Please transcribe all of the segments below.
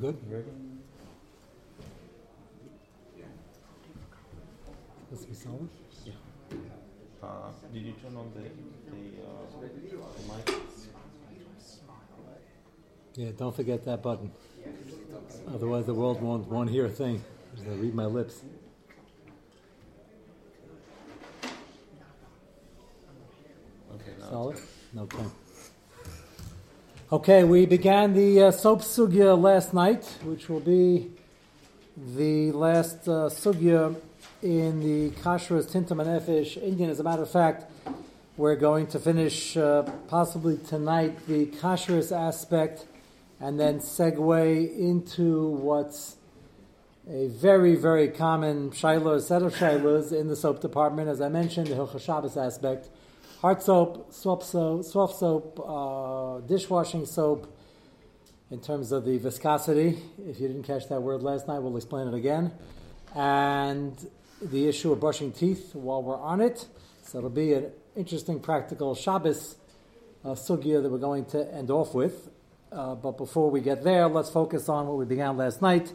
Good? Ready? To be solid? Yeah. Uh, did you turn on the, the, uh, the mic? Yeah, don't forget that button. Otherwise, the world won't, won't hear a thing. I read my lips. Okay. Solid? Okay. Okay, we began the uh, soap sugya last night, which will be the last uh, sugya in the Kashrus Tintam Nefesh Indian. As a matter of fact, we're going to finish uh, possibly tonight the Kashrus aspect and then segue into what's a very, very common shiloh, set of shilohs in the soap department. As I mentioned, the Hilchah Shabbos aspect hard soap, soft soap, soft soap uh, dishwashing soap, in terms of the viscosity. If you didn't catch that word last night, we'll explain it again. And the issue of brushing teeth while we're on it. So it'll be an interesting practical Shabbos uh, sugya that we're going to end off with. Uh, but before we get there, let's focus on what we began last night.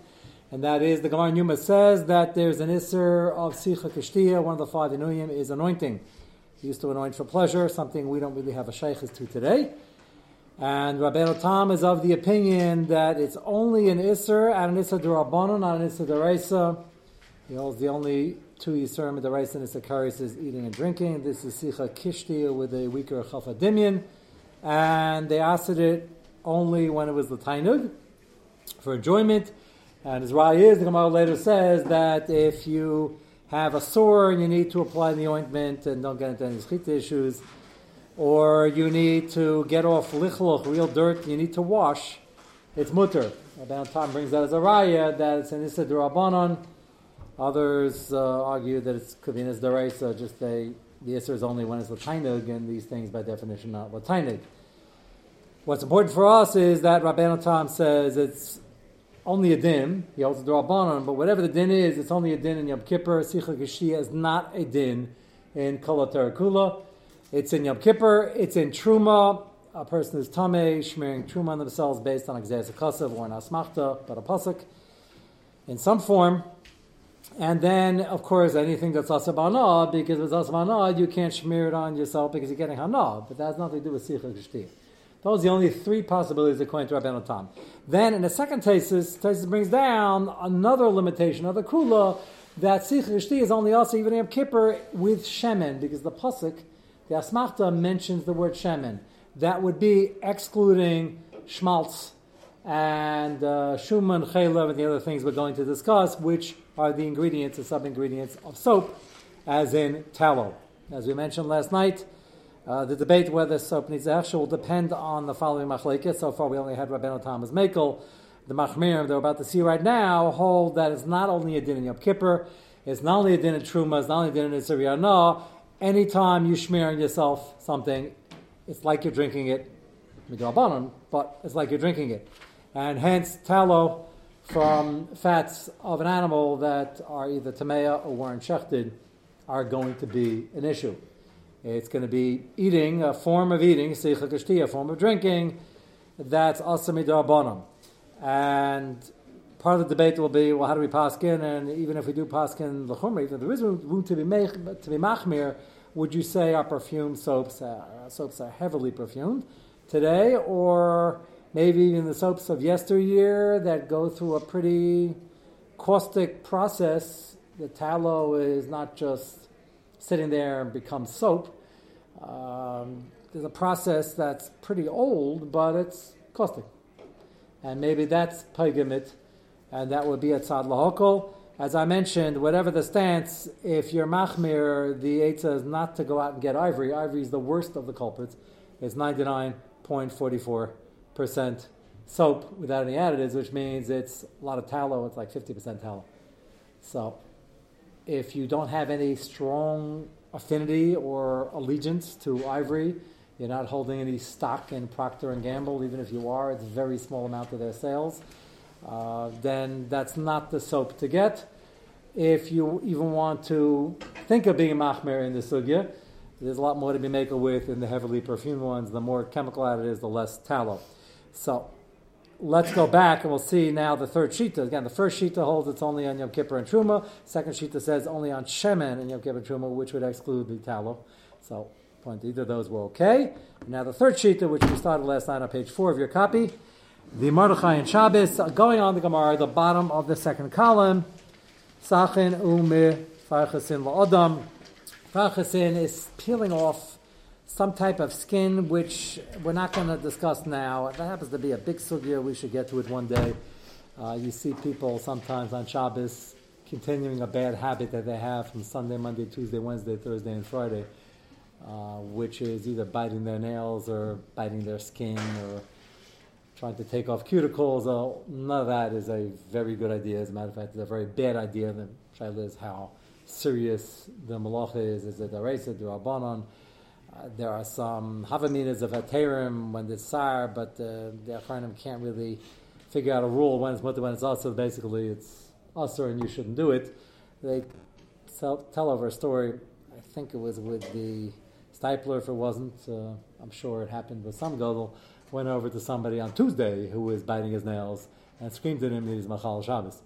And that is, the Gemara Numa says that there's an Isser of Sicha Kishtiya, one of the five Inuyim, is anointing. Used to anoint for pleasure, something we don't really have a shaykhis to today. And Rabbeinu Tam is of the opinion that it's only an Isser and an Isser Durabbanon, not an Isser Deraisa. He holds the only two Yisurim Deraisa and Isser Karis is eating and drinking. This is Sicha Kishtiya with a weaker Chafadimyan. And they asked it only when it was the Tainug for enjoyment. And as Rai is, the Gemara later says that if you have a sore and you need to apply the ointment and don't get into any schita issues, or you need to get off lichloch, real dirt, you need to wash, it's mutter. Rabban Tam brings that as a raya that it's an issa durabanon. Others uh, argue that it could be an issa just they, the issa is only when it's latainig, and these things by definition not latainig. What's important for us is that Rabban Tam says it's only a din. He holds the Rabbanon, but whatever the din is, it's only a din in Yom Kippur. Sicha Geshia is not a din in Kala Terakula. It's in Yom Kippur. It's in Truma. A person is Tameh, smearing Truma on themselves based on Exeis Akasav or an Asmachta, but a Pasuk in some form. And then, of course, anything that's asabana, because it's asabana, you can't smear it on yourself because you're getting hana. But that has nothing to do with sicha geshti. Those are the only three possibilities according to Rabbeinu Tam. Then, in the second thesis, thesis brings down another limitation of the kula that sicha geshti is only also even in Kippur with shemen, because the pasuk, the asmachta mentions the word shemen. That would be excluding schmaltz and uh, shuman, chaylev, and the other things we're going to discuss, which are the ingredients, the sub-ingredients of soap, as in tallow. As we mentioned last night, uh, the debate whether soap needs hechsher will depend on the following machlekes. So far, we only had Rabbeinu Tam's Makel. The machmirim that we're about to see right now hold that it's not only a din in Yom Kippur, it's not only a din in Truma, it's not only a din in Siriyana. Anytime you smear on yourself something, it's like you're drinking it, but it's like you're drinking it. And hence, tallow from fats of an animal that are either tamea or weren't shechted are going to be an issue. It's going to be eating, a form of eating, a form of drinking, that's asamidarbanam. And part of the debate will be, well, how do we paskin? And even if we do paskin l'chumri, there is room to be, mech, to be machmir, would you say our perfume soaps, soaps are heavily perfumed today, or maybe even the soaps of yesteryear that go through a pretty caustic process. The tallow is not just sitting there and become soap. Um, there's a process that's pretty old, but it's caustic. And maybe that's pagamit, and that would be a tzad lahokol. As I mentioned, whatever the stance, if you're machmir, the eitzah is not to go out and get ivory. Ivory is the worst of the culprits. It's 99.44 percent soap without any additives, which means it's a lot of tallow. It's like fifty percent tallow. So, if you don't have any strong affinity or allegiance to ivory, you're not holding any stock in Procter and Gamble. Even if you are, it's a very small amount of their sales. Uh, then that's not the soap to get. If you even want to think of being a machmer in the sugya, there's a lot more to be maker with in the heavily perfumed ones. The more chemical additives, the less tallow. So, let's go back and we'll see now the third shita. Again, the first shita holds it's only on Yom Kippur and Truma. Second shita says only on Shemen and Yom Kippur and Truma, which would exclude the tallow. So, point either of those were okay. Now the third shita, which we started last night on page four of your copy, the Mordechai and Shabbos, going on the Gemara, the bottom of the second column, Sachin ume farchasin la'adam. Farchasin is peeling off some type of skin, which we're not going to discuss now. That happens to be a big sugya. We should get to it one day. Uh, you see people sometimes on Shabbos continuing a bad habit that they have from Sunday, Monday, Tuesday, Wednesday, Thursday, and Friday, uh, which is either biting their nails or biting their skin or trying to take off cuticles. Uh, none of that is a very good idea. As a matter of fact, it's a very bad idea. The shaila is how serious the malacha is. Is it a race, the rabbanon? There are some havaminas of Aterim when it's sar, but uh, the Achronim can't really figure out a rule when it's mutter, when it's also. Basically, it's usher and you shouldn't do it. They tell, tell over a story. I think it was with the Steipler. If it wasn't, uh, I'm sure it happened with some Godel. Went over to somebody on Tuesday who was biting his nails and screamed at him that he's Machal Shabbos.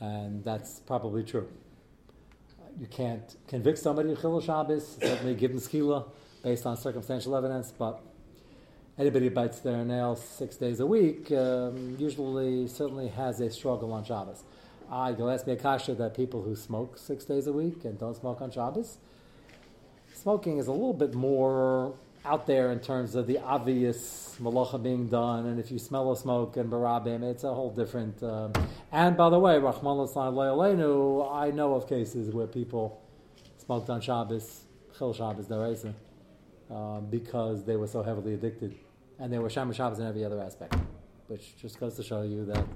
And that's probably true you can't convict somebody of Chilul Shabbos, certainly give them skila based on circumstantial evidence, but anybody who bites their nails six days a week um, usually certainly has a struggle on Shabbos. I you'll ask me a kasha that people who smoke six days a week and don't smoke on Shabbos, smoking is a little bit more out there in terms of the obvious malacha being done, and if you smell a smoke and barabim, it's a whole different. Um, and by the way, Rahman I know of cases where people smoked on Shabbos, Chil Shabbos, Daraisa, uh, because they were so heavily addicted, and they were Shama Shabbos in every other aspect, which just goes to show you that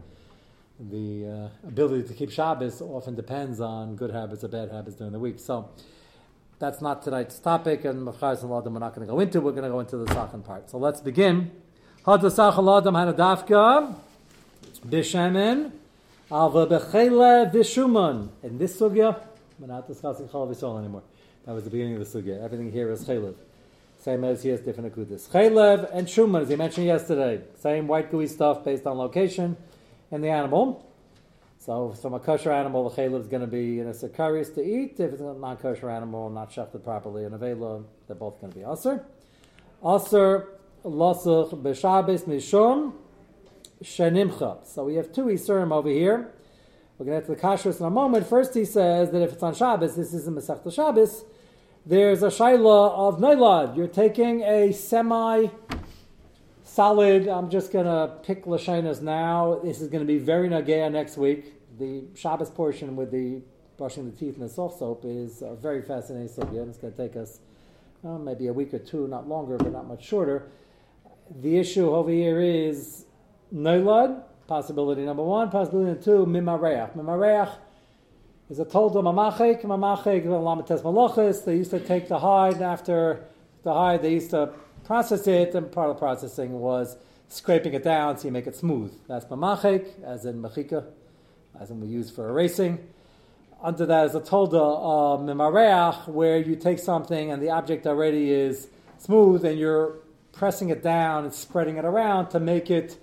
the uh, ability to keep Shabbos often depends on good habits or bad habits during the week. So. That's not tonight's topic, and Machaz and Ladam we're not going to go into. We're going to go into the Sachan part. So let's begin. Hadasach Ladam Hanadafka Bishamin Alva Bechele Vishuman. In this sugya, we're not discussing Chal Visol anymore. That was the beginning of the sugya. Everything here is Chalev. Same as he has different akudis. Chalev and Shuman, as he mentioned yesterday. Same white gooey stuff based on location and the animal. So from a kosher animal, the chaylev is going to be in a sakaris to eat. If it's a non-kosher animal, not shafted properly in a vela, they're both going to be aser. Aser losach b'shabes mishum shenimcha. So we have two isurim over here. We're going to get to the kashrus in a moment. First, he says that if it's on Shabbos, this isn't Masechta Shabbos. There's a shaila of nailad. You're taking a semi solid. I'm just going to pick Lashanas now. This is going to be very Nagea next week the Shabbos portion with the brushing the teeth and the soft soap is a very fascinating subject. It's going to take us uh, maybe a week or two, not longer, but not much shorter. The issue over here is noilad, possibility number one. Possibility number two, mimareach. Mimareach is a tolda mamachek. Mamachek, lamates malachis. They used to take the hide after the hide, they used to process it, and part of processing was scraping it down so you make it smooth. That's mamachek, as in machika, as in we use for erasing. Under that is a tolda uh, mimareach, where you take something and the object already is smooth and you're pressing it down and spreading it around to make it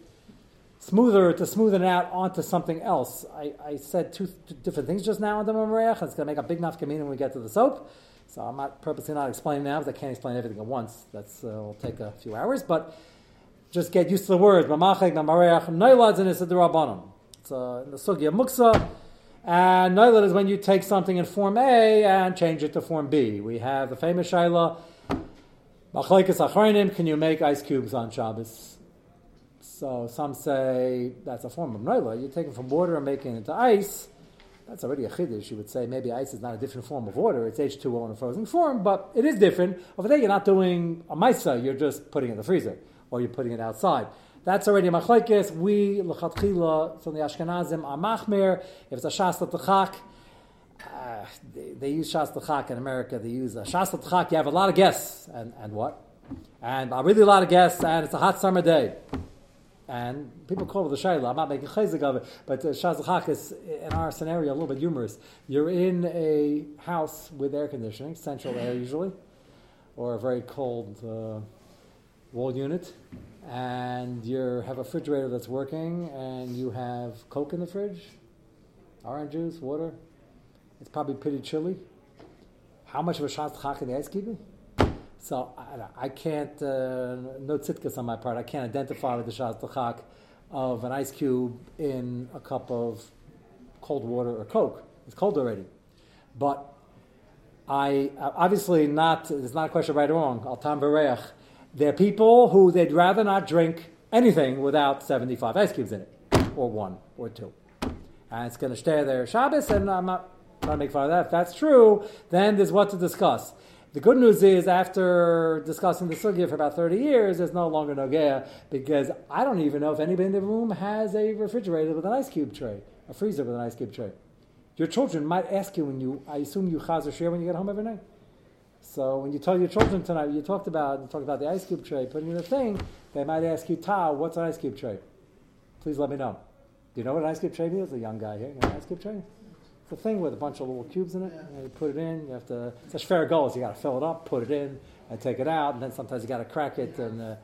smoother, to smoothen it out onto something else. I, I said two, two, different things just now on the mimareach. It's going to make a big nafkamina when we get to the soap. So I'm not purposely not explaining now because I can't explain everything at once. That's uh, will take a few hours, but just get used to the word. Mamachek, mamareach, noilads in the rabbanim. It's in the sugya muksa. And noilad is when you take something in form A and change it to form B. We have the famous shaila, can you make ice cubes on Shabbos? So some say that's a form of noila. You take it from water and make it into ice. That's already a chiddush. You would say maybe ice is not a different form of water. It's H2O in a frozen form, but it is different. Over there, you're not doing a maisa. You're just putting it in the freezer or you're putting it outside. That's already a machlekes. We lechatchila from the Ashkenazim are machmer. If it's a shas l'tachak, uh, they, they, use shas l'tachak in America. They use a shas l'tachak. You have a lot of guests, and and what? And a really a lot of guests, and it's a hot summer day. And people call it the shayla. I'm not making chayzik of it, but uh, shaz is in our scenario a little bit humorous. You're in a house with air conditioning, central air usually, or a very cold uh, wall unit and you have a refrigerator that's working, and you have Coke in the fridge, orange juice, water, it's probably pretty chilly. How much of a shas chak in the ice cube? So I, I can't, uh, no tzitkas on my part, I can't identify with the shas chak of an ice cube in a cup of cold water or Coke. It's cold already. But I obviously not. It's not a question of right or wrong. Al tam v'reach. There are people who they'd rather not drink anything without seventy-five ice cubes in it, or one or two, and it's going to stay there Shabbos. And I'm not trying to make fun of that. If that's true, then there's what to discuss. The good news is, after discussing the sugya for about 30 years, there's no longer nogea because I don't even know if anybody in the room has a refrigerator with an ice cube tray, a freezer with an ice cube tray. Your children might ask you when you, I assume you chaz or share when you get home every night. So when you tell your children tonight, you talked about, you talked about the ice cube tray, putting in a thing, they might ask you, Ta, what's an ice cube tray? Please let me know. Do you know what an ice cube tray is? A young guy here. You know an ice cube tray? A thing with a bunch of little cubes in it. And you put it in, you have to, it's a fair goals. You got to fill it up, put it in, and take it out, and then sometimes you got to crack it. And uh,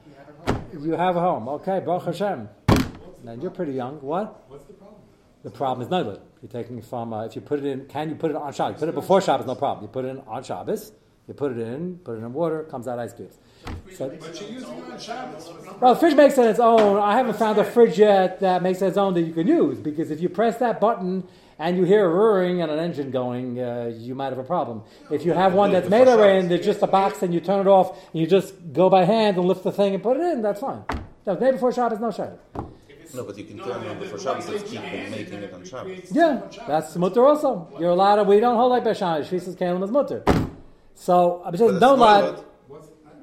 you have a home. Okay, Baruch Hashem. And you're pretty young. What? What's the problem? The problem is nightlit. You're taking from uh, if you put it in. Can you put it on Shabbos? You put it before Shabbos, no problem. You put it in on Shabbos. You put it in, put it in water, comes out ice cubes. So, But you're using it on Shabbos. well, the fridge makes it its own. I haven't found a fridge yet that makes it its own that you can use because if you press that button and you hear a roaring and an engine going, uh, you might have a problem. If you have one that's made already and there's just a box and you turn it off and you just go by hand and lift the thing and put it in, that's fine. No, day before Shabbos, no Shabbos. No, but you can turn on before Shabbos. Let's keep making it on Shabbos. Yeah, that's mutter also. You're allowed to, we don't hold like Beshan. Shvisas Kalim is mutter. So, I'm just don't lie.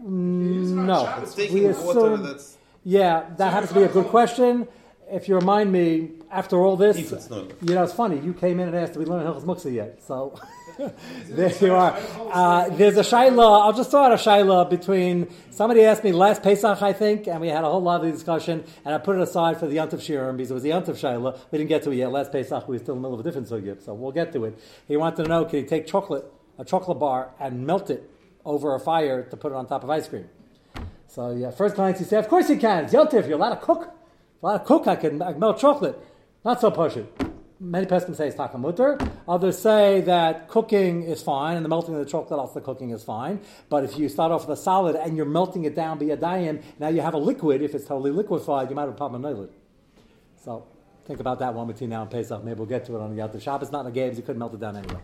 Mm, No. We assume- that's Yeah, that happens to be a good question. If you remind me, after all this, if it's not. you know, it's funny. You came in and asked, "Do we learn Hilchos Muksa yet?" So there you are. Uh, there's a shaila. I'll just throw out a shaila between somebody asked me last Pesach, I think, and we had a whole lovely discussion, and I put it aside for the Yontif Shirim because it was the Yontif shaila. We didn't get to it yet. Last Pesach, we were still in the middle of a different sugya, so we'll get to it. He wanted to know, can he take chocolate, a chocolate bar, and melt it over a fire to put it on top of ice cream? So yeah, first glance he said, of course you can. It's Yontif, you're allowed to cook. To cook, I can, I can melt chocolate. Not so push it. Many peskim say it's takamutter. Others say that cooking is fine and the melting of the chocolate also cooking is fine. But if you start off with a solid and you're melting it down via dayim, now you have a liquid. If it's totally liquefied, you might have a problem with it. So think about that one between now and Pesach. Maybe we'll get to it on the other shop. It's Not in the games. You couldn't melt it down anyway.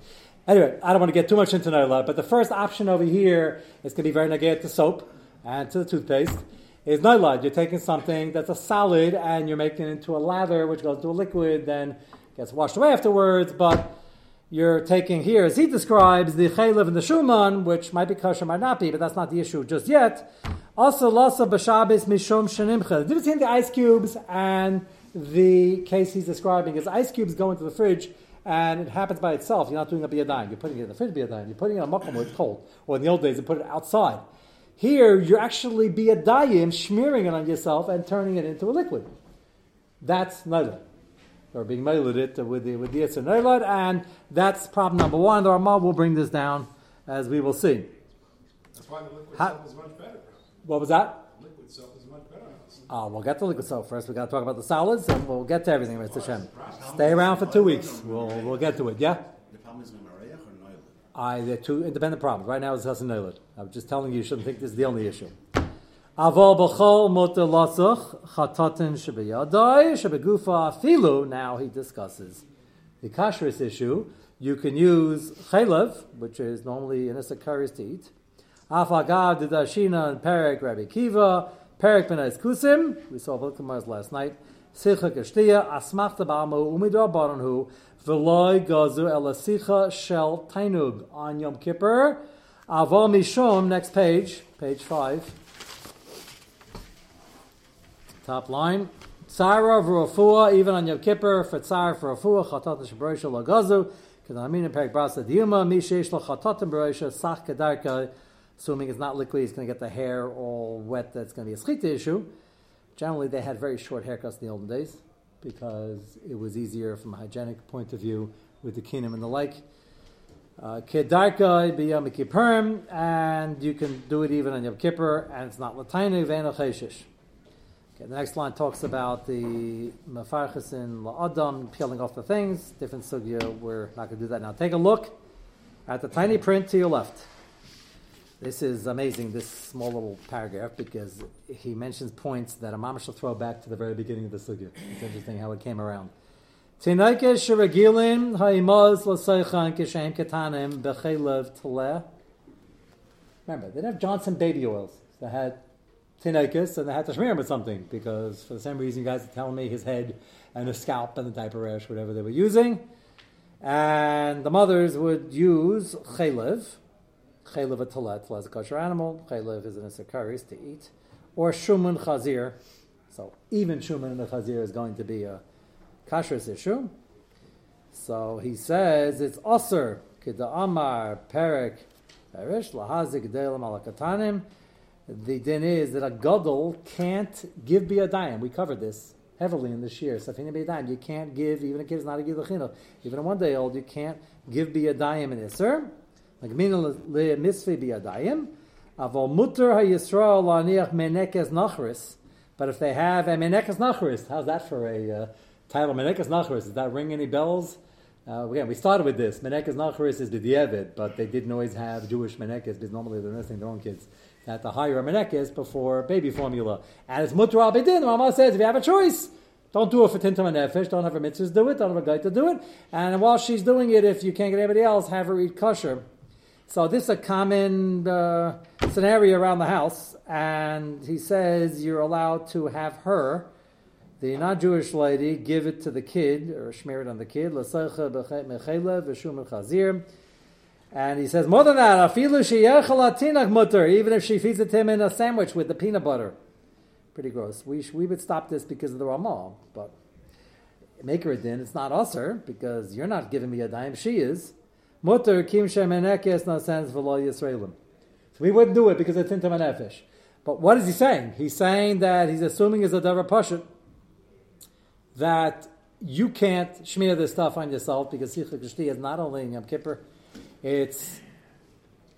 Anyway, I don't want to get too much into Naila, but the first option over here is going to be very negative to soap and to the toothpaste. Is Naila. You're taking something that's a solid and you're making it into a lather, which goes into a liquid, then gets washed away afterwards, but you're taking here, as he describes, the chaylev and the shuman, which might be kosher, might not be, but that's not the issue just yet. Also, lasa b'shabis mishom shenimcha. The difference between the ice cubes and the case he's describing is ice cubes go into the fridge and it happens by itself. You're not doing a biyadayim. You're putting it in the fridge biyadayim. You're putting it in a makom where it's cold. Or in the old days, you put it outside. Here, you're actually biyadayim, smearing it on yourself and turning it into a liquid. That's nada or being mailed it with the with the Yetzer Neilad, and that's problem number one. The Ramah will bring this down as we will see. that's why the liquid soap is much better. What was that? Liquid soap is much better. Uh, we'll get to liquid soap first. We've got to talk about the solids, and we'll get to everything. Mr. Shem, stay around for two weeks. We'll we'll get to it. Yeah. The problem is Memareach or Noil? I they're two independent problems. Right now it's Hassan Neilad. I'm just telling you, you shouldn't think this is the only issue. Aval b'chol muter lasach chatatin shebeyadai shebegufa afilu. Now he discusses the kashrus issue. You can use chaylev, which is normally in a sakaris to eat. Afagav didashina and perek Rabbi Kiva, perek benais kusim. We saw Vilkamars last night. Sicha kashtia asmachta ba'amu umidor baranhu v'loy gazu elasicha shel tainug on Yom Kippur. Aval mishum. Next page, page five. Top line. Tzara v'rafua, even on Yom Kippur, for tzara for rafua, chatat shebroisha lagazu, kedamin and perik brasa diyuma, mishesh lo chatatim broisha, sach kedarka, assuming it's not liquid, he's going to get the hair all wet, that's going to be a schita issue. Generally, they had very short haircuts in the olden days, because it was easier from a hygienic point of view with the kinim and the like. Uh, Kedarka b'yom kippurim, and you can do it even on Yom Kippur, and it's not lataynu v'eno cheshish. Okay, the next line talks about the mafarchis in la'adam, peeling off the things. Different sugya. We're not going to do that now. Take a look at the tiny print to your left. This is amazing, this small little paragraph, because he mentions points that a mama shall throw back to the very beginning of the sugya. It's interesting how it came around. Shiragilim. Remember, they didn't have Johnson baby oils. They had tinnitus and they had to smear him with something because for the same reason you guys are telling me his head and his scalp and the diaper rash, whatever they were using. And the mothers would use chaylev. Chaylev a talet is a kosher animal. Chaylev is an isakaris to eat. Or shuman chazir. So even shuman and the chazir is going to be a kashrus issue. So he says it's osir, kida amar, perik, perish, lahazik, delam alakatanim. The din is that a gadol can't give biyadayim. We covered this heavily in this year. Safina biyadayim. You can't give, even a kid is not a gilachino, even a one day old, you can't give biyadayim in Isser. But if they have a menekes nachris, how's that for a uh, title? Menekes nachris, does that ring any bells? Uh, again, we started with this. Menekes nachris is the dievid, but they didn't always have Jewish menekes because normally they're nursing their own kids at the higher menekes before baby formula. And it's mutter al. Mama says, if you have a choice, don't do it for tintam and nefesh. Don't have her mitzvahs do it. Don't have a guy to do it. And while she's doing it, if you can't get anybody else, have her eat kosher. So this is a common uh, scenario around the house, and he says you're allowed to have her, the non-Jewish lady, give it to the kid or smear it on the kid. And he says more than that, even if she feeds it to him in a sandwich with the peanut butter. Pretty gross. We, we would stop this because of the Ramah, but make her a din. It's not usher because you're not giving me a dime. She is. Mutter kim shemenekes no sense v'lo Yisraelim. So we wouldn't do it because it's into manefesh. But what is he saying? He's saying that he's assuming is a davar pashut that you can't smear this stuff on yourself because Sicha Kishti is not only in Yom Kippur, it's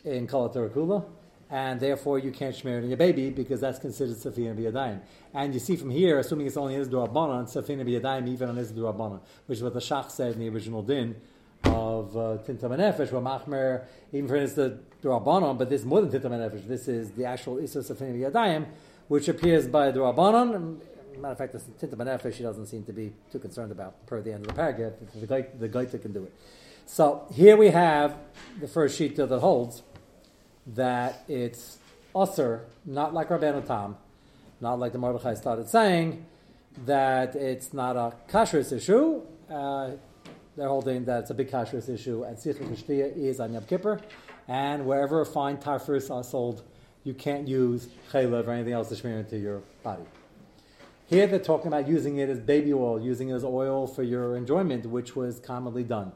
in Kala and therefore you can't smear it on your baby because that's considered Safina B'Yadayim. And you see from here, assuming it's only his Durabbanan, Safina B'Yadayim, even on his Durabbanan, which is what the Shach said in the original din of uh, Tintam Nefesh, where Machmer, even for instance, the Durabbanan, but this is more than Tintam Nefesh, this is the actual Issa Safina B'Yadayim, which appears by Durabbanan. Matter of fact, the Tintam Nefesh she doesn't seem to be too concerned about per the end of the paragraph. The guy, the can do it. So here we have the first sheet that holds that it's usher, not like Rabbeinu Tam, not like the Mordechai started saying, that it's not a kashrus issue. Uh, they're holding that it's a big kashrus issue, and Sicha Kishtiya is on Yom Kippur, and wherever fine tafris are sold, you can't use chaylev or anything else to smear into your body. Here they're talking about using it as baby oil, using it as oil for your enjoyment, which was commonly done.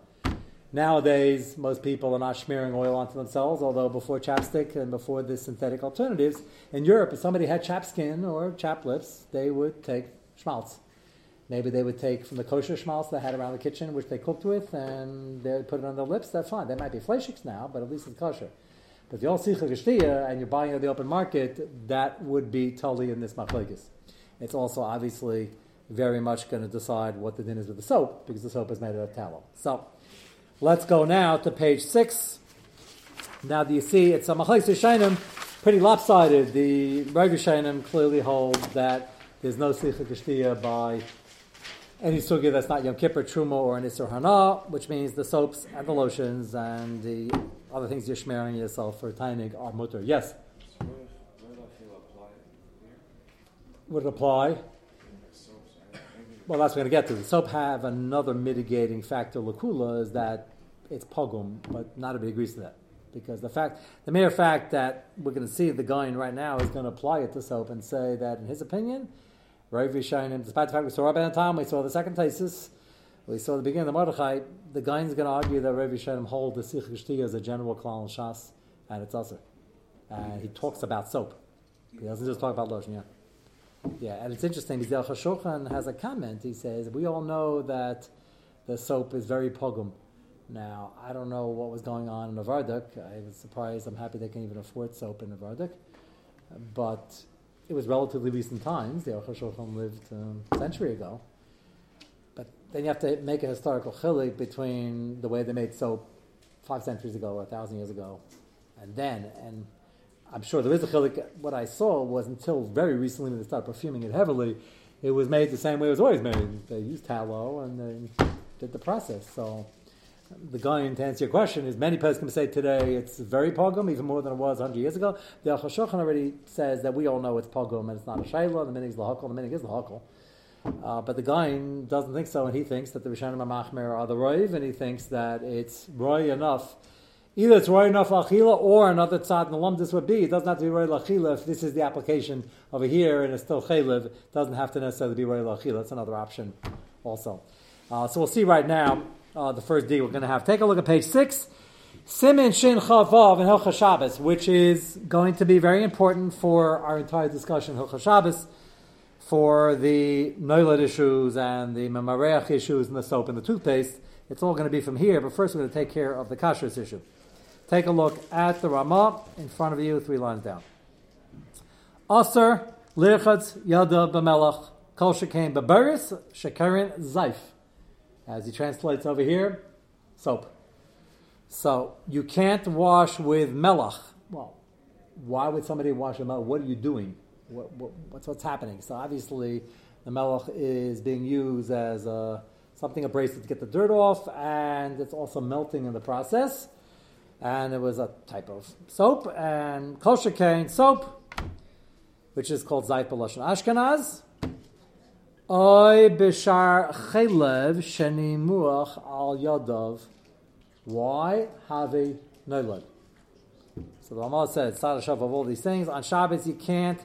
Nowadays, most people are not smearing oil onto themselves, although before chapstick and before the synthetic alternatives, in Europe, if somebody had chap skin or chap lips, they would take schmaltz. Maybe they would take from the kosher schmaltz they had around the kitchen, which they cooked with, and they put it on their lips. That's fine. They might be fleischiks now, but at least it's kosher. But if you all see chagashtiya and you're buying it at the open market, that would be totally in this machlekes. It's also obviously very much going to decide what the din is with the soap, because the soap is made out of tallow. So, Let's go now to page six. Now, do you see it's a Machlais Shainim, pretty lopsided. The Rav clearly hold that there's no Kishtiya by any sugya that's not Yom Kippur, Truma, or an Isser Hana, which means the soaps and the lotions and the other things you're smearing yourself for timing are mutter. Yes? Would it apply? Well, that's what we're going to get to. The soap have another mitigating factor. Lakula is that it's pogum, but not everybody agrees to that because the fact, the mere fact that we're going to see the guy right now is going to apply it to soap and say that, in his opinion, Rav Yishayim, despite the fact we saw Rabbi Tam, we saw the second thesis, we saw the beginning of the Mordechai, the guy is going to argue that Rav Yishayim hold the Sikh as a general klal shas, and it's also. And he talks about soap. He doesn't just talk about lotion, yeah. Yeah, and it's interesting. Mizal Shulchan has a comment. He says, We all know that the soap is very pogum. Now, I don't know what was going on in Novardok. I was surprised. I'm happy they can even afford soap in Novardok. But it was relatively recent times. The Aruch HaShulchan lived um, a century ago. But then you have to make a historical chilik between the way they made soap five centuries ago or a thousand years ago and then. And I'm sure there is a chilik. What I saw was until very recently when they started perfuming it heavily, it was made the same way it was always made. They used tallow and they did the process. So the guy to answer your question is many can say today it's very pogum, even more than it was 100 years ago. The Al already says that we all know it's pogum and it's not a shayla, the minig is lahakal, the minig is lahakal. Uh, but the guy doesn't think so, and he thinks that the Rishonim Machmer are the roiv, and he thinks that it's roy enough. Either it's roy enough lachila, or another tzad nalam this would be. It doesn't have to be roy lachila if this is the application over here, and it's still chaylev. Doesn't have to necessarily be roy lachila. That's another option, also. Uh, so we'll see right now uh, the first D we're going to have. Take a look at page six. Simin Shin Chavav and Hilcha Shabbos, which is going to be very important for our entire discussion Hilcha Shabbos, for the Noilad issues and the Memareach issues and the soap and the toothpaste. It's all going to be from here, but first we're going to take care of the kashrus issue. Take a look at the Ramah in front of you, three lines down. Aser Lirchatz Yada B'Melach Kol Shekain B'Beris Shekarin Zaif as he translates over here, soap. So you can't wash with melach. Well, why would somebody wash with melach? What are you doing? What, what, what's what's happening? So obviously, the melach is being used as uh, a, something abrasive to get the dirt off, and it's also melting in the process. And it was a type of soap and kosher cane soap, which is called zayt Ashkenaz. Oy bishar chelev shenimuach al yadav. Why have a nolad? So the Ramah says, Sadashav of all these things. On Shabbos, you can't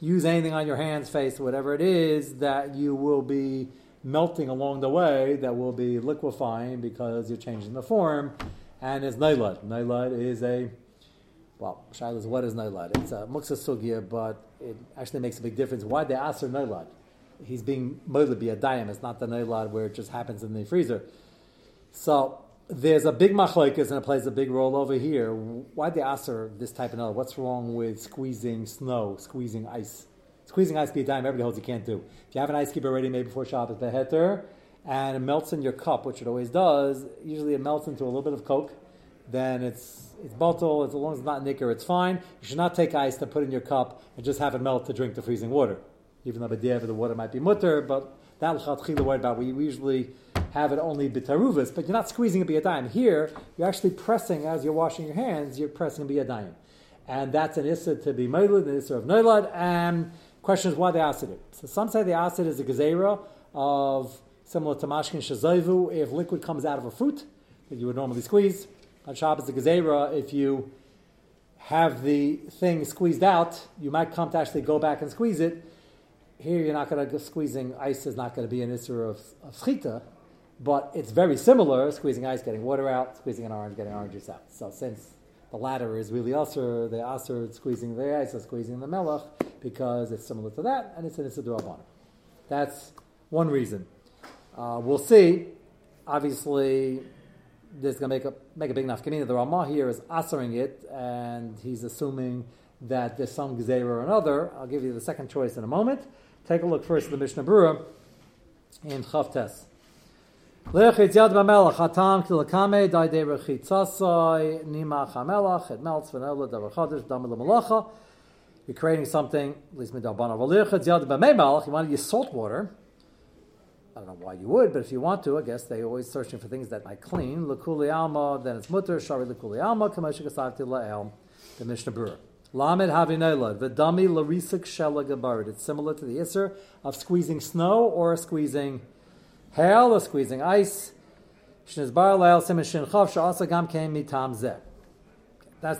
use anything on your hands, face, whatever it is that you will be melting along the way, that will be liquefying because you're changing the form. And it's nolad. Nolad is a, well, Shiloh what is nolad? It's a muksa sugya, but it actually makes a big difference. Why they ask for nolad? He's being molded be a dayim. It's not the noilad where it just happens in the freezer. So there's a big machlokes and it plays a big role over here. Why the aser this type of noilad? What's wrong with squeezing snow, squeezing ice? Squeezing ice be a dime. Everybody holds you can't do. If you have an ice cube already made before Shabbos beheter, and it melts in your cup, which it always does, usually it melts into a little bit of coke. Then it's it's bottle. As long as it's not nicker, it's fine. You should not take ice to put in your cup and just have it melt to drink the freezing water even though b'diavad the water might be mutter, but that the word about. We usually have it only b'taruvas, but you're not squeezing a b'yadayim. Here, you're actually pressing as you're washing your hands. You're pressing b'yadayim, and that's an issa to be moiled, an issa of noilad. And question is why they asked it. So some say the acid is a gezerah of similar to mashkin shazoivu. If liquid comes out of a fruit that you would normally squeeze on Shabbos, the gezerah if you have the thing squeezed out, you might come to actually go back and squeeze it here you're not going to squeezing ice is not going to be an issue of, of schita, but it's very similar. Squeezing ice, getting water out, squeezing an orange, getting orange juice out. So since the latter is really usher, the usher squeezing the ice is squeezing the melech because it's similar to that, and it's an issa That's one reason. Uh, we'll see. Obviously, this is going to make a make a big nafkamina. The Ramah here is answering it, and he's assuming that there's some gzeira or another. I'll give you the second choice in a moment. Take a look first at the Mishnah Berurah in Chavtes. Lechitz yad. You're creating something you want to use salt water. I don't know why you would, but if you want to, I guess they're always searching for things that might clean. Then it's mutter. Shari. The Mishnah Berurah. Lamed Havinola, the dummy Larisik Shelagabarid. It's similar to the Isser of squeezing snow or squeezing hail or squeezing ice. That's the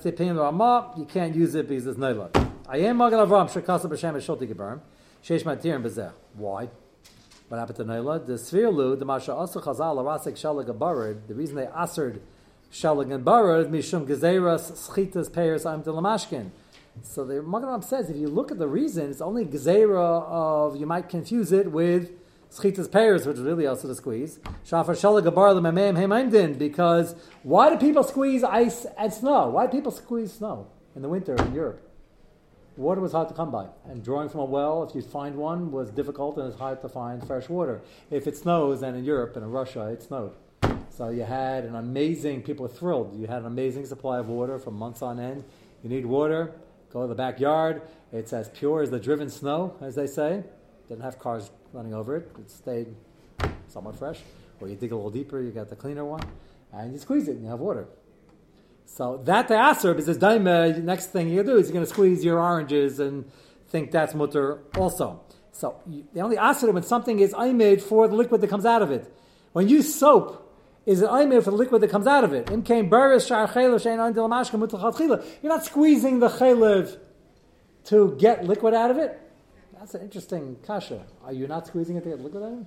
opinion of Ramah. You can't use it because there's no luck. Ayem Magal Avram Shekasa B'Shem Shulti Gebarim Sheish Matir Bezeh. Why? What happened to Noila? The Svirlu, the Masha Asa Chazal Arasik Shalagabarid. The reason they answered Shalag and Barad Mishum Gezeras Schitas Peiros Am Delamashkin. So the Magen says if you look at the reason, it's only gezerah of you might confuse it with schitas pears, which is really also to squeeze. Shafar shalaгаbar l'memem hemaimdin because why do people squeeze ice and snow? Why do people squeeze snow in the winter in Europe? water was hard to come by. And drawing from a well, if you find one, was difficult and it's hard to find fresh water. If it snows, and in Europe and in Russia, it snowed. So you had an amazing, people were thrilled. You had an amazing supply of water for months on end. You need water, go to the backyard. It's as pure as the driven snow, as they say. Didn't have cars running over it. It stayed somewhat fresh. Or you dig a little deeper, you got the cleaner one, and you squeeze it and you have water. So that the aser is this daima. Next thing you do is you're going to squeeze your oranges and think that's mutter also. So the only aser when something is made for the liquid that comes out of it. When you soap, is it made for the liquid that comes out of it? You're not squeezing the chaylev to get liquid out of it. That's an interesting kasha. Are you not squeezing it to get liquid out of it?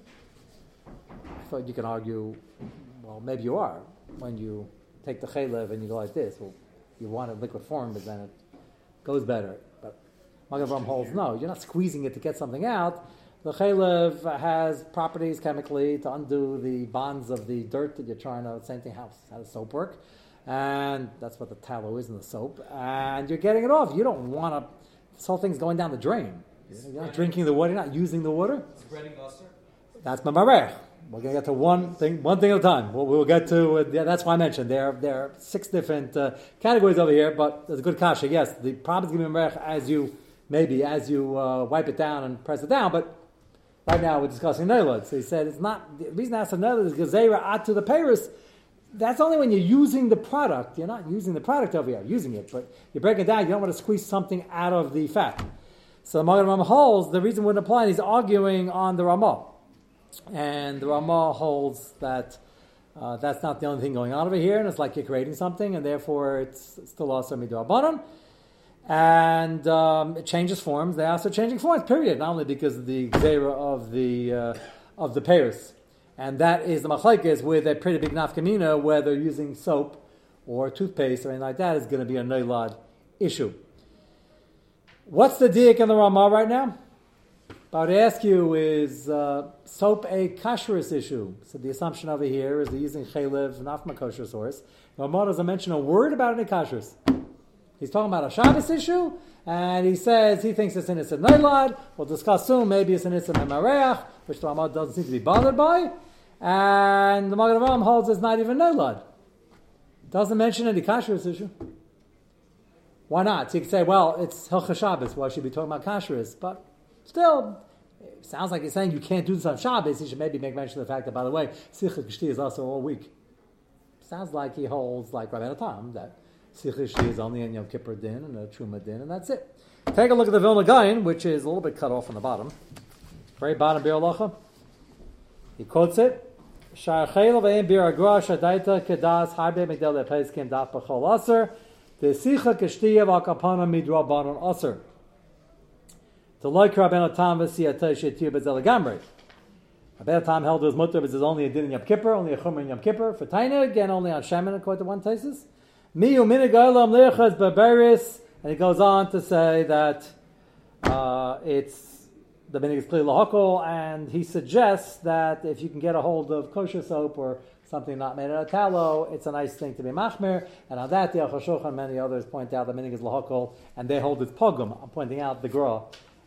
I thought you can argue, well, maybe you are when you take the chaylev and you go like this. Well, you want it liquid form, but then it goes better. But Magen holds no, you're not squeezing it to get something out. The chaylev has properties chemically to undo the bonds of the dirt that you're trying to. Same thing, how, how does soap work? And that's what the tallow is in the soap. And you're getting it off. You don't want to. This whole thing's going down the drain. You're not drinking the water. You're not using the water. Spreading usher? That's my mamarech. We're going to get to one thing, one thing at a time. We'll, we'll get to. Uh, yeah, that's why I mentioned there. There are six different uh, categories over here, but there's a good kasha. Yes, the problem is going to be as you maybe as you uh, wipe it down and press it down. But right now we're discussing neilad. So he said it's not the reason I asked neilad is gezerah at to the paris. That's only when you're using the product. You're not using the product over here, you're using it, but you break it down. You don't want to squeeze something out of the fat. So the Magen holds the reason wouldn't apply. He's arguing on the Ramah. And the Ramah holds that uh, that's not the only thing going on over here, and it's like you're creating something, and therefore it's still also midrabanan. And um, it changes forms. They also changing forms. Period. Not only because of the gzera of the uh, of the pairs, and that is the machlekes with a pretty big nafkamina where they're using soap or toothpaste or anything like that is going to be a neilad issue. What's the diak in the Ramah right now? About to ask you, is uh, soap a kashrus issue? So the assumption over here is they're using chaylev, not from a kosher source. Ramah doesn't mention a word about any kashrus. He's talking about a Shabbos issue, and he says he thinks it's an Issa Neilad. We'll discuss soon, maybe it's an Issa Memareach, which the Ramah doesn't seem to be bothered by. And the Magen Avraham holds it's not even Neilad. Doesn't mention any kashrus issue. Why not? So you could say, well, it's Hilcha Shabbos. Why should we be talking about kashrus? But Still, it sounds like he's saying you can't do this on Shabbos. He should maybe make mention of the fact that, by the way, Sicha Kishti is also all week. Sounds like he holds, like Rabbi Tam, that Sicha Kishti is only in Yom Kippur din and a Truma din, and that's it. Take a look at the Vilna Gaon, which is a little bit cut off on the bottom. Very bottom, Biur Halacha. He quotes it. Sha'achel ve'en bir agra shadaita kedas harbe medel lepeiskim daf b'chol aser. The sicha kishtiya v'akapana midrabanon aser. To like Rabbeinu Tam v'siyatay shetir bezel gamri. Rabbeinu Tam held his mutter is only a din in Yom Kippur, only a chumr Yom Kippur. For Taina, again, only on Shemin, according to one thesis. And he goes on to say that uh, it's the minig is clearly lahokol, and he suggests that if you can get a hold of kosher soap or something not made out of tallow, it's a nice thing to be machmir. And on that, the Aruch HaShulchan and many others point out the minig is lahokol, and they hold it's pogum. I'm pointing out the gra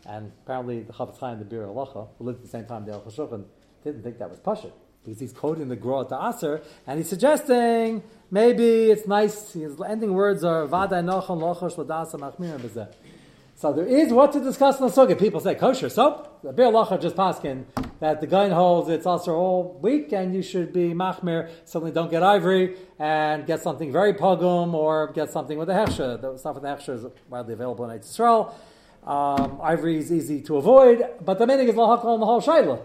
and apparently the Chafetz Chaim, the Biur Halacha, who lived at the same time the Shulchan, didn't think that was Pashit. Because he's quoting the Gra to Aser, and he's suggesting maybe it's nice, his ending words are Vada Nochon Lochosh Ladasa Machmir Bezeh. So there is what to discuss in the sukkah. People say kosher soap. The Biur Halacha just paskin that the guy holds it's also all week and you should be machmir. Certainly don't get ivory and get something very pogum or get something with a hechsher. The stuff with the hechsher is widely available in Israel. Um, ivory is easy to avoid, but the meaning is lahakol in the whole shaila.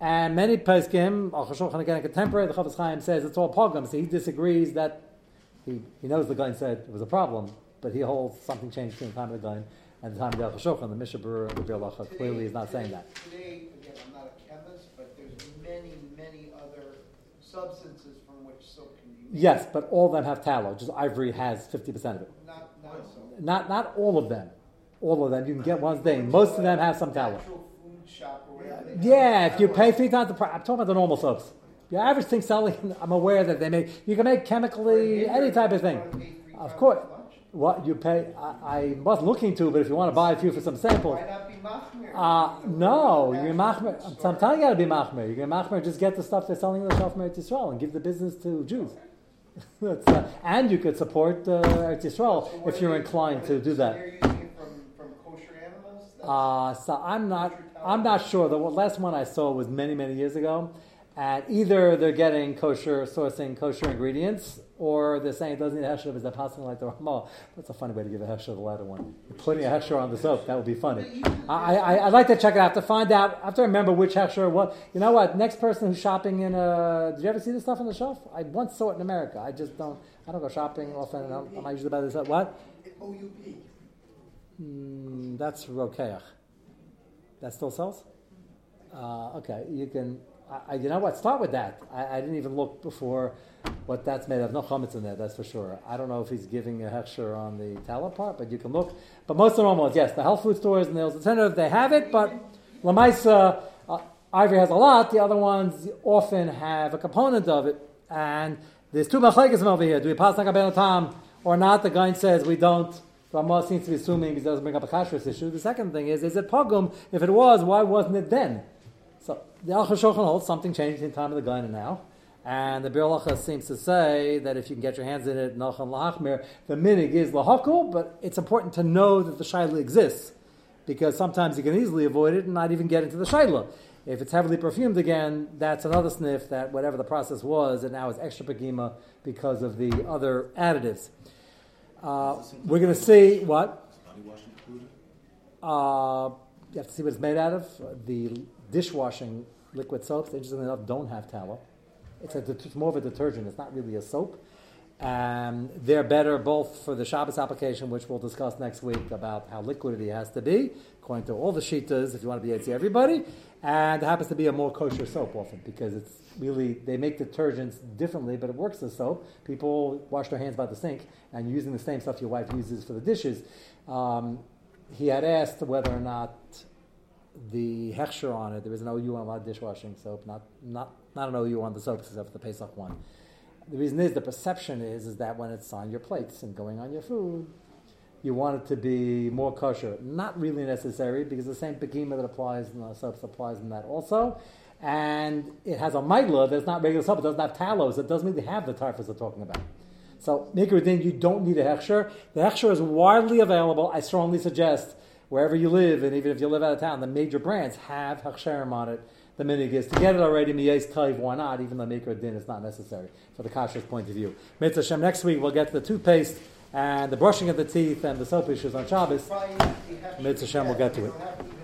And many peskim, Aruch HaShulchan again, contemporary, the Chafetz Chaim says it's all pogum, so he disagrees that he, he knows the guy said it was a problem, but he holds something changed between the time of the guy and the time of the Al The Mishnah Berurah and the Bir clearly is not saying that. Today, again, I'm not a chemist, but there's many, many other substances from which soap can be made. Yes, but all of them have tallow. Just ivory has 50% of it. Not, not. Not, not all of them. All of them. You can get one thing. Most of them have some tallow. Shop or whatever. they have Yeah, if you pay three times the price, I'm talking about the normal soaps. Your average thing selling, I'm aware that they make, you can make chemically any type of thing. Of course. What you pay? I, I wasn't looking to, but if you want to buy a few for some samples, Why not be machmir? uh, no, you're machmer. I'm, I'm telling you, got to be machmer. You're machmer. Just get the stuff they're selling in the from Eretz Yisrael and give the business to Jews. That's, uh, and you could support uh, Eretz Yisrael So if you're inclined to do that. They're using it from, from kosher animals? Uh, so I'm not. I'm not sure. The last one I saw was many, many years ago, and either they're getting kosher, sourcing kosher ingredients, or they're saying it doesn't need a hechsher because they're passing like the Ramah. That's a funny way to give a hechsher the latter one. You're putting a hechsher on the soap. That would be funny. I, I, I'd like to check it out to find out. I have to remember which hechsher what. You know what? Next person who's shopping in a. Did you ever see this stuff on the shelf? I once saw it in America. I just don't. I don't go shopping often. I'm, I'm not usually about this. What? OUP. Mm, that's rokeach. That still sells? Uh, okay, you can. I, you know what? Start with that. I, I didn't even look before what that's made of. No chametz in there, that's for sure. I don't know if he's giving a hechsher on the tallow part, but you can look. But most of the normal ones, yes, the health food stores and the alternative, they have it, but Lamaisa, uh, Ivory has a lot. The other ones often have a component of it. And there's two machlekes over here. Do we pass like a or not? The guy says we don't. Ramah seems to be assuming because he doesn't bring up a kashrus issue. The second thing is, is it pogum? If it was, why wasn't it then? So the Aruch HaShulchan holds something changed in time of the guy and now. And the Biur Halacha seems to say that if you can get your hands in it, Nachan Lahachmir, the minig is lahakul, but it's important to know that the shaila exists because sometimes you can easily avoid it and not even get into the shaila. If it's heavily perfumed again, that's another sniff that whatever the process was, it now is extra pagima because of the other additives. Uh, we're going to see what uh, you have to see what it's made out of. The dishwashing liquid soaps, interestingly enough, don't have tallow. It's, a, it's more of a detergent. It's not really a soap. Um, they're better both for the Shabbos application, which we'll discuss next week about how liquid it has to be, according to all the shitas, if you want to be see everybody. And it happens to be a more kosher soap often because it's really, they make detergents differently, but it works as soap. People wash their hands by the sink and using the same stuff your wife uses for the dishes. Um, he had asked whether or not the hechsher on it, there was an OU on a lot of dishwashing soap, not, not, not an OU on the soaps except for the Pesach one. The reason is the perception is is that when it's on your plates and going on your food, you want it to be more kosher. Not really necessary because the same pekima that applies in the soaps applies in that also. And it has a mitla that's not regular soap. It doesn't have tallow, so it doesn't really have the tarfas they're talking about. So, Mikradin, you don't need a hechsher. The hechsher is widely available. I strongly suggest wherever you live, and even if you live out of town, the major brands have hechsherim on it. The minig is to get it already, miyes taiv, why not? Even though Mikra Din is not necessary for the kashrus point of view. Mitzvah Shem, next week we'll get to the toothpaste and the brushing of the teeth and the soap issues on Shabbos. Probably not be hefsher Mitzvah Shem will get to it. don't have to